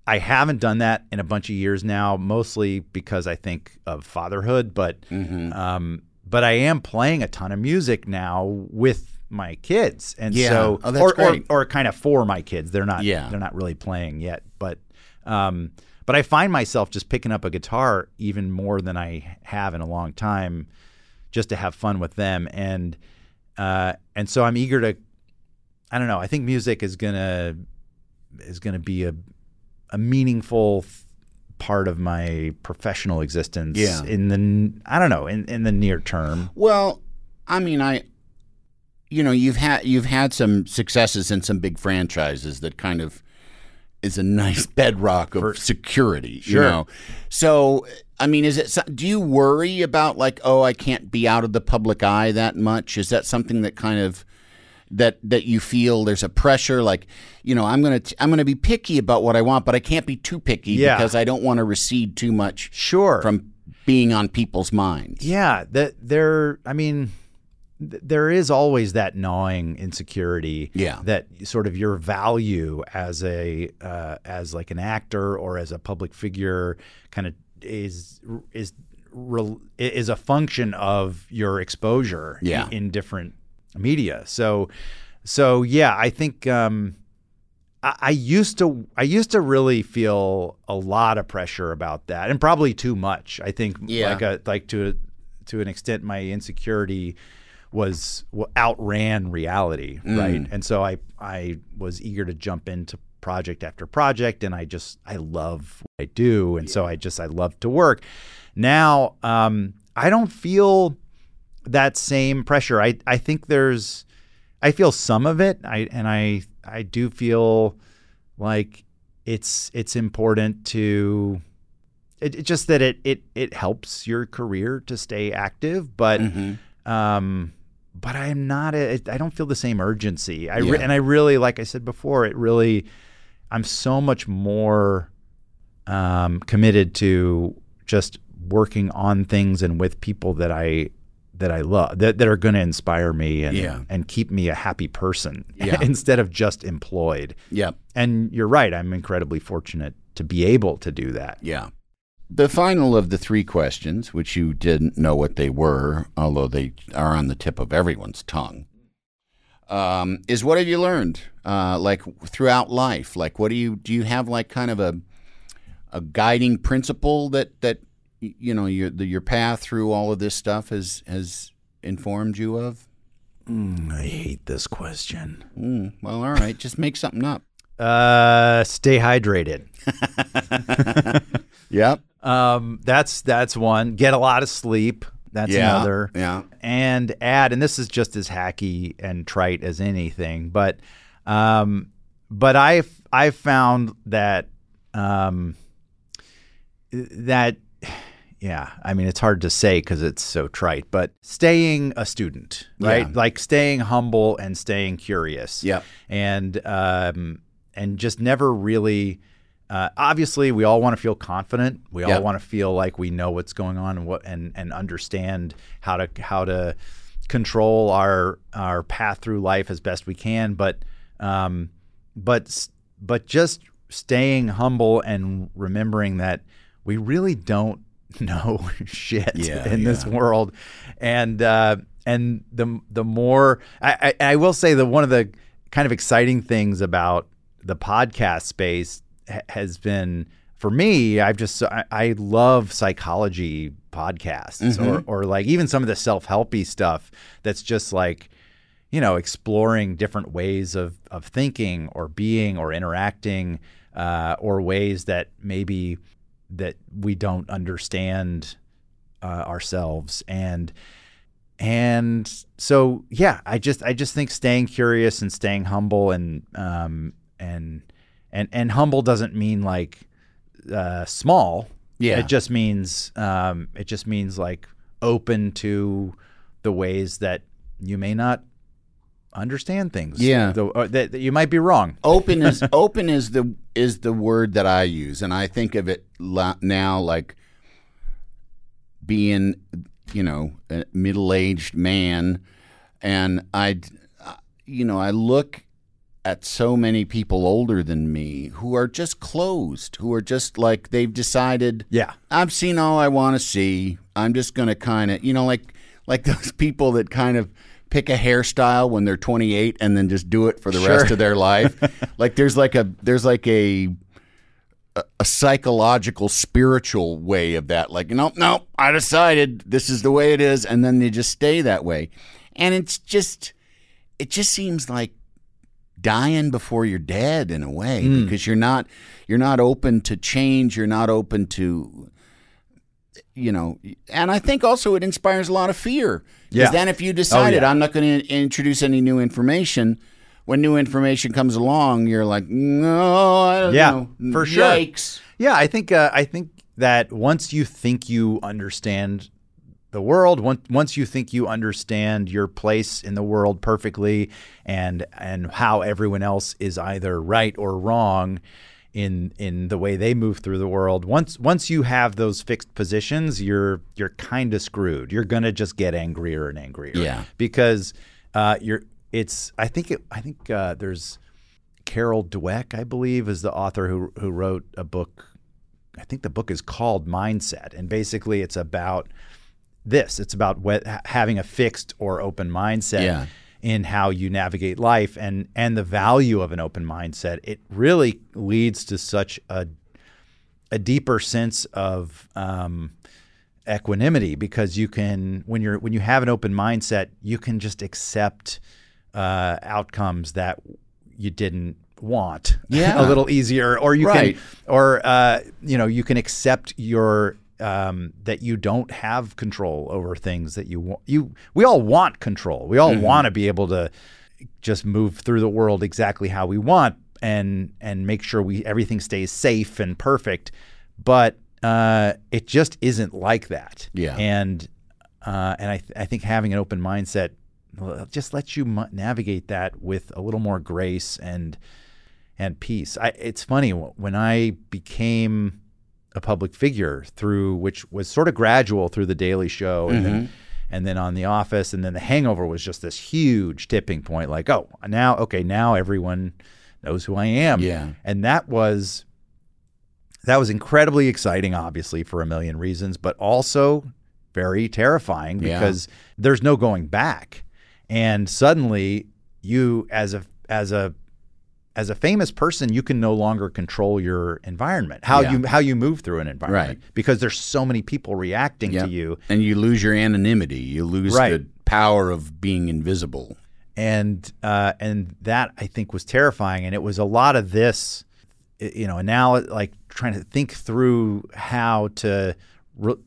I haven't done that in a bunch of years now, mostly because I think of fatherhood, but Mm-hmm. um, but I am playing a ton of music now with my kids, and Yeah. so Oh, or, or or kind of for my kids. They're not Yeah. they're not really playing yet, but um, but I find myself just picking up a guitar even more than I have in a long time, just to have fun with them, and uh, and so I'm eager to. I don't know. I think music is gonna is gonna be a a meaningful th- part of my professional existence. Yeah. In the I don't know in in the near term. Well, I mean, I, you know, you've had you've had some successes in some big franchises that kind of is a nice bedrock of security. Sure. You know? So, I mean, is it? Do you worry about like, oh, I can't be out of the public eye that much? Is that something that kind of that that you feel there's a pressure like you know i'm gonna i'm gonna be picky about what i want but i can't be too picky Yeah. because i don't want to recede too much Sure. from being on people's minds Yeah, that there. I mean, there is always that gnawing insecurity. Yeah. that sort of your value as a uh, as like an actor or as a public figure kind of is is is a function of your exposure. Yeah. in, in different media. So, so yeah, I think. Um, I I used to I used to really feel a lot of pressure about that, and probably too much. I think Yeah. like a like to to an extent, my insecurity was outran reality, right? And so I I was eager to jump into project after project, and I just I love what I do, and so I just I love to work. Now um, I don't feel that same pressure. I I think there's I feel some of it. I and I I do feel like it's it's important to it, it just that it it it helps your career to stay active, but um but I'm not a, I don't feel the same urgency. I re- and I really like I said before, it really I'm so much more um, committed to just working on things and with people that I that I love that, that are going to inspire me and Yeah. and keep me a happy person Yeah. instead of just employed. yep And you're right, I'm incredibly fortunate to be able to do that. Yeah. The final of the three questions, which you didn't know what they were, although they are on the tip of everyone's tongue, um, is what have you learned, uh, like throughout life? Like, what do you do? You have like kind of a a guiding principle that that you know your the, your path through all of this stuff has has informed you of. I hate this question. Mm, well, all right, just make something up. Uh, stay hydrated. Yep. Um, that's that's one. Get a lot of sleep. That's Yeah. another. Yeah. And add, and this is just as hacky and trite as anything, but um, but I've I've found that um, that yeah, I mean it's hard to say because it's so trite, but staying a student, right? Yeah. Like staying humble and staying curious. Yeah. And um, and just never really. Uh, obviously, we all want to feel confident. We all want to feel like we know what's going on and what and and understand how to how to control our our path through life as best we can. But um, but but just staying humble and remembering that we really don't know shit Yeah, in this world, and uh, and the the more I, I I will say that one of the kind of exciting things about the podcast space ha- has been for me. I've just I, I love psychology podcasts or or like even some of the self helpy stuff that's just like you know, exploring different ways of, of thinking or being or interacting, uh, or ways that maybe that we don't understand uh, ourselves. And and so yeah, I just I just think staying curious and staying humble and um and and and humble doesn't mean like uh, small. Yeah. it just means um, it just means like open to the ways that you may not understand things. Yeah. Though, uh, that, that you might be wrong. open is open is the is the word that I use, and I think of it la- now like being, you know, a middle aged man, and I, you know, I look at so many people older than me who are just closed, who are just like they've decided. Yeah. I've seen all I want to see. I'm just going to kind of, you know, like like those people that kind of pick a hairstyle when they're 28 and then just do it for the rest of their life. like there's like a there's like a a- psychological spiritual way of that like no no I decided this is the way it is and then they just stay that way. And it's just it just seems like dying before you're dead in a way hmm. because you're not you're not open to change, you're not open to you know, and I think also it inspires a lot of fear. Because Yeah. then if you decided yeah. I'm not going to introduce any new information, when new information comes along, you're like, no, I don't Yeah, know. for sure. Yikes. Yeah, I think uh, I think that once you think you understand the world, once once you think you understand your place in the world perfectly, and and how everyone else is either right or wrong in in the way they move through the world. Once once you have those fixed positions, you're you're kind of screwed. You're gonna just get angrier and angrier. Yeah. because uh, you're. It's. I think. It, I think uh, there's Carol Dweck, I believe, is the author who who wrote a book. I think the book is called Mindset, and basically it's about this. It's about what, having a fixed or open mindset Yeah. In how you navigate life, and and the value of an open mindset. It really leads to such a a deeper sense of um, equanimity because you can when you're when you have an open mindset, you can just accept uh, outcomes that you didn't want Yeah. a little easier or you Right. can or uh, you know you can accept your um, that you don't have control over things that you want you we all want control we all want to be able to just move through the world exactly how we want and and make sure we everything stays safe and perfect but uh, it just isn't like that Yeah. and uh, and I, th- I think having an open mindset just lets you mu- navigate that with a little more grace and and peace. I, it's funny when I became a public figure through which was sort of gradual through the Daily Show and then mm-hmm. and then on The Office and then The Hangover was just this huge tipping point. Like, oh, now okay, now everyone knows who I am. Yeah. and that was that was incredibly exciting, obviously for a million reasons, but also very terrifying Yeah. because there's no going back. And suddenly, you as a as a as a famous person, you can no longer control your environment, how Yeah. you how you move through an environment, Right. because there's so many people reacting Yep. to you. And you lose your anonymity. You lose Right. the power of being invisible. and uh, and that I think was terrifying. And it was a lot of this, you know, now like trying to think through how to re-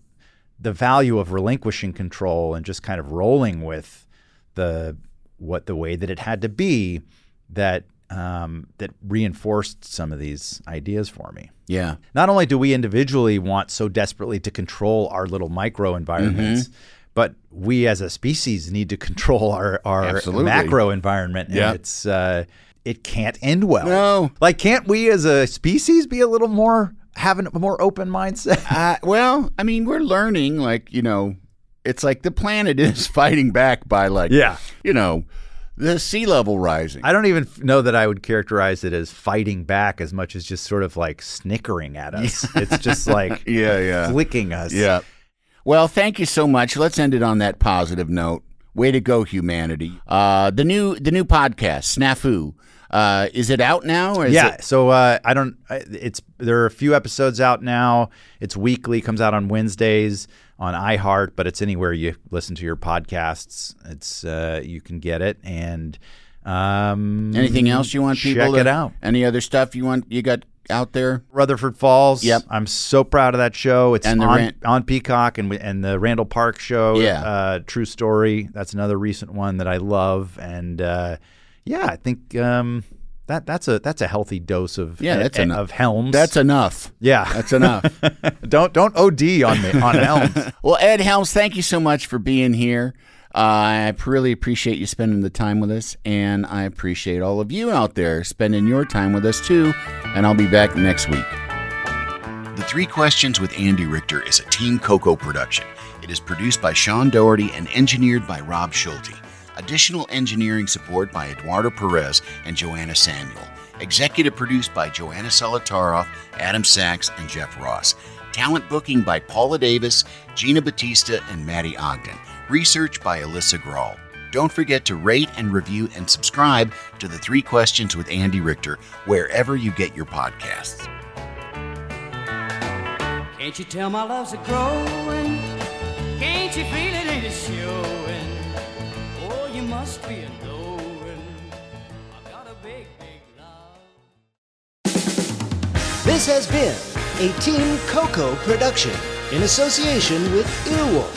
the value of relinquishing control and just kind of rolling with the what the way that it had to be that um, that reinforced some of these ideas for me. Yeah. Not only do we individually want so desperately to control our little micro environments, but we as a species need to control our, our Absolutely. macro environment. And it's uh, it can't end well. No. Like can't we as a species be a little more having a more open mindset? Uh, well, I mean, we're learning, like, you know, it's like the planet is fighting back by, like, Yeah. you know, the sea level rising. I don't even know that I would characterize it as fighting back as much as just sort of like snickering at us. It's just like Yeah, yeah. flicking us. Yeah. Well, thank you so much. Let's end it on that positive note. Way to go, humanity. Uh, the new the new podcast, Snafu. Uh, is it out now? Or is yeah. It, So uh, I don't. It's there are a few episodes out now. It's weekly. Comes out on Wednesdays on iHeart, but it's anywhere you listen to your podcasts. It's uh, you can get it. And um, anything else you want people check to, it out? Any other stuff you want you got out there? Rutherford Falls. Yep. I'm so proud of that show. It's on, Ran- on Peacock and and the Randall Park show. Yeah. Uh, True Story. That's another recent one that I love. And uh, yeah, I think um, that that's a that's a healthy dose of Yeah, that's uh, enough. of Helms. That's enough. yeah. That's enough. don't don't OD on me on Helms. well, Ed Helms, thank you so much for being here. I really appreciate you spending the time with us, and I appreciate all of you out there spending your time with us too. And I'll be back next week. The Three Questions with Andy Richter is a Team Coco production. It is produced by Sean Doherty and engineered by Rob Schulte. Additional engineering support by Eduardo Perez and Joanna Samuel. Executive produced by Joanna Solotaroff, Adam Sachs, and Jeff Ross. Talent booking by Paula Davis, Gina Batista, and Maddie Ogden. Research by Alyssa Grahl. Don't forget to rate and review and subscribe to the Three Questions with Andy Richter wherever you get your podcasts. Can't you tell my love's a growing? Can't you feel it ain't showing? You must be a knowing. I've got a big, big love. This has been a Team Coco production in association with Earwolf.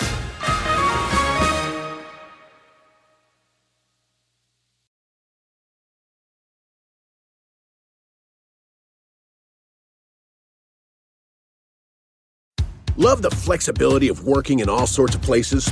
Love the flexibility of working in all sorts of places?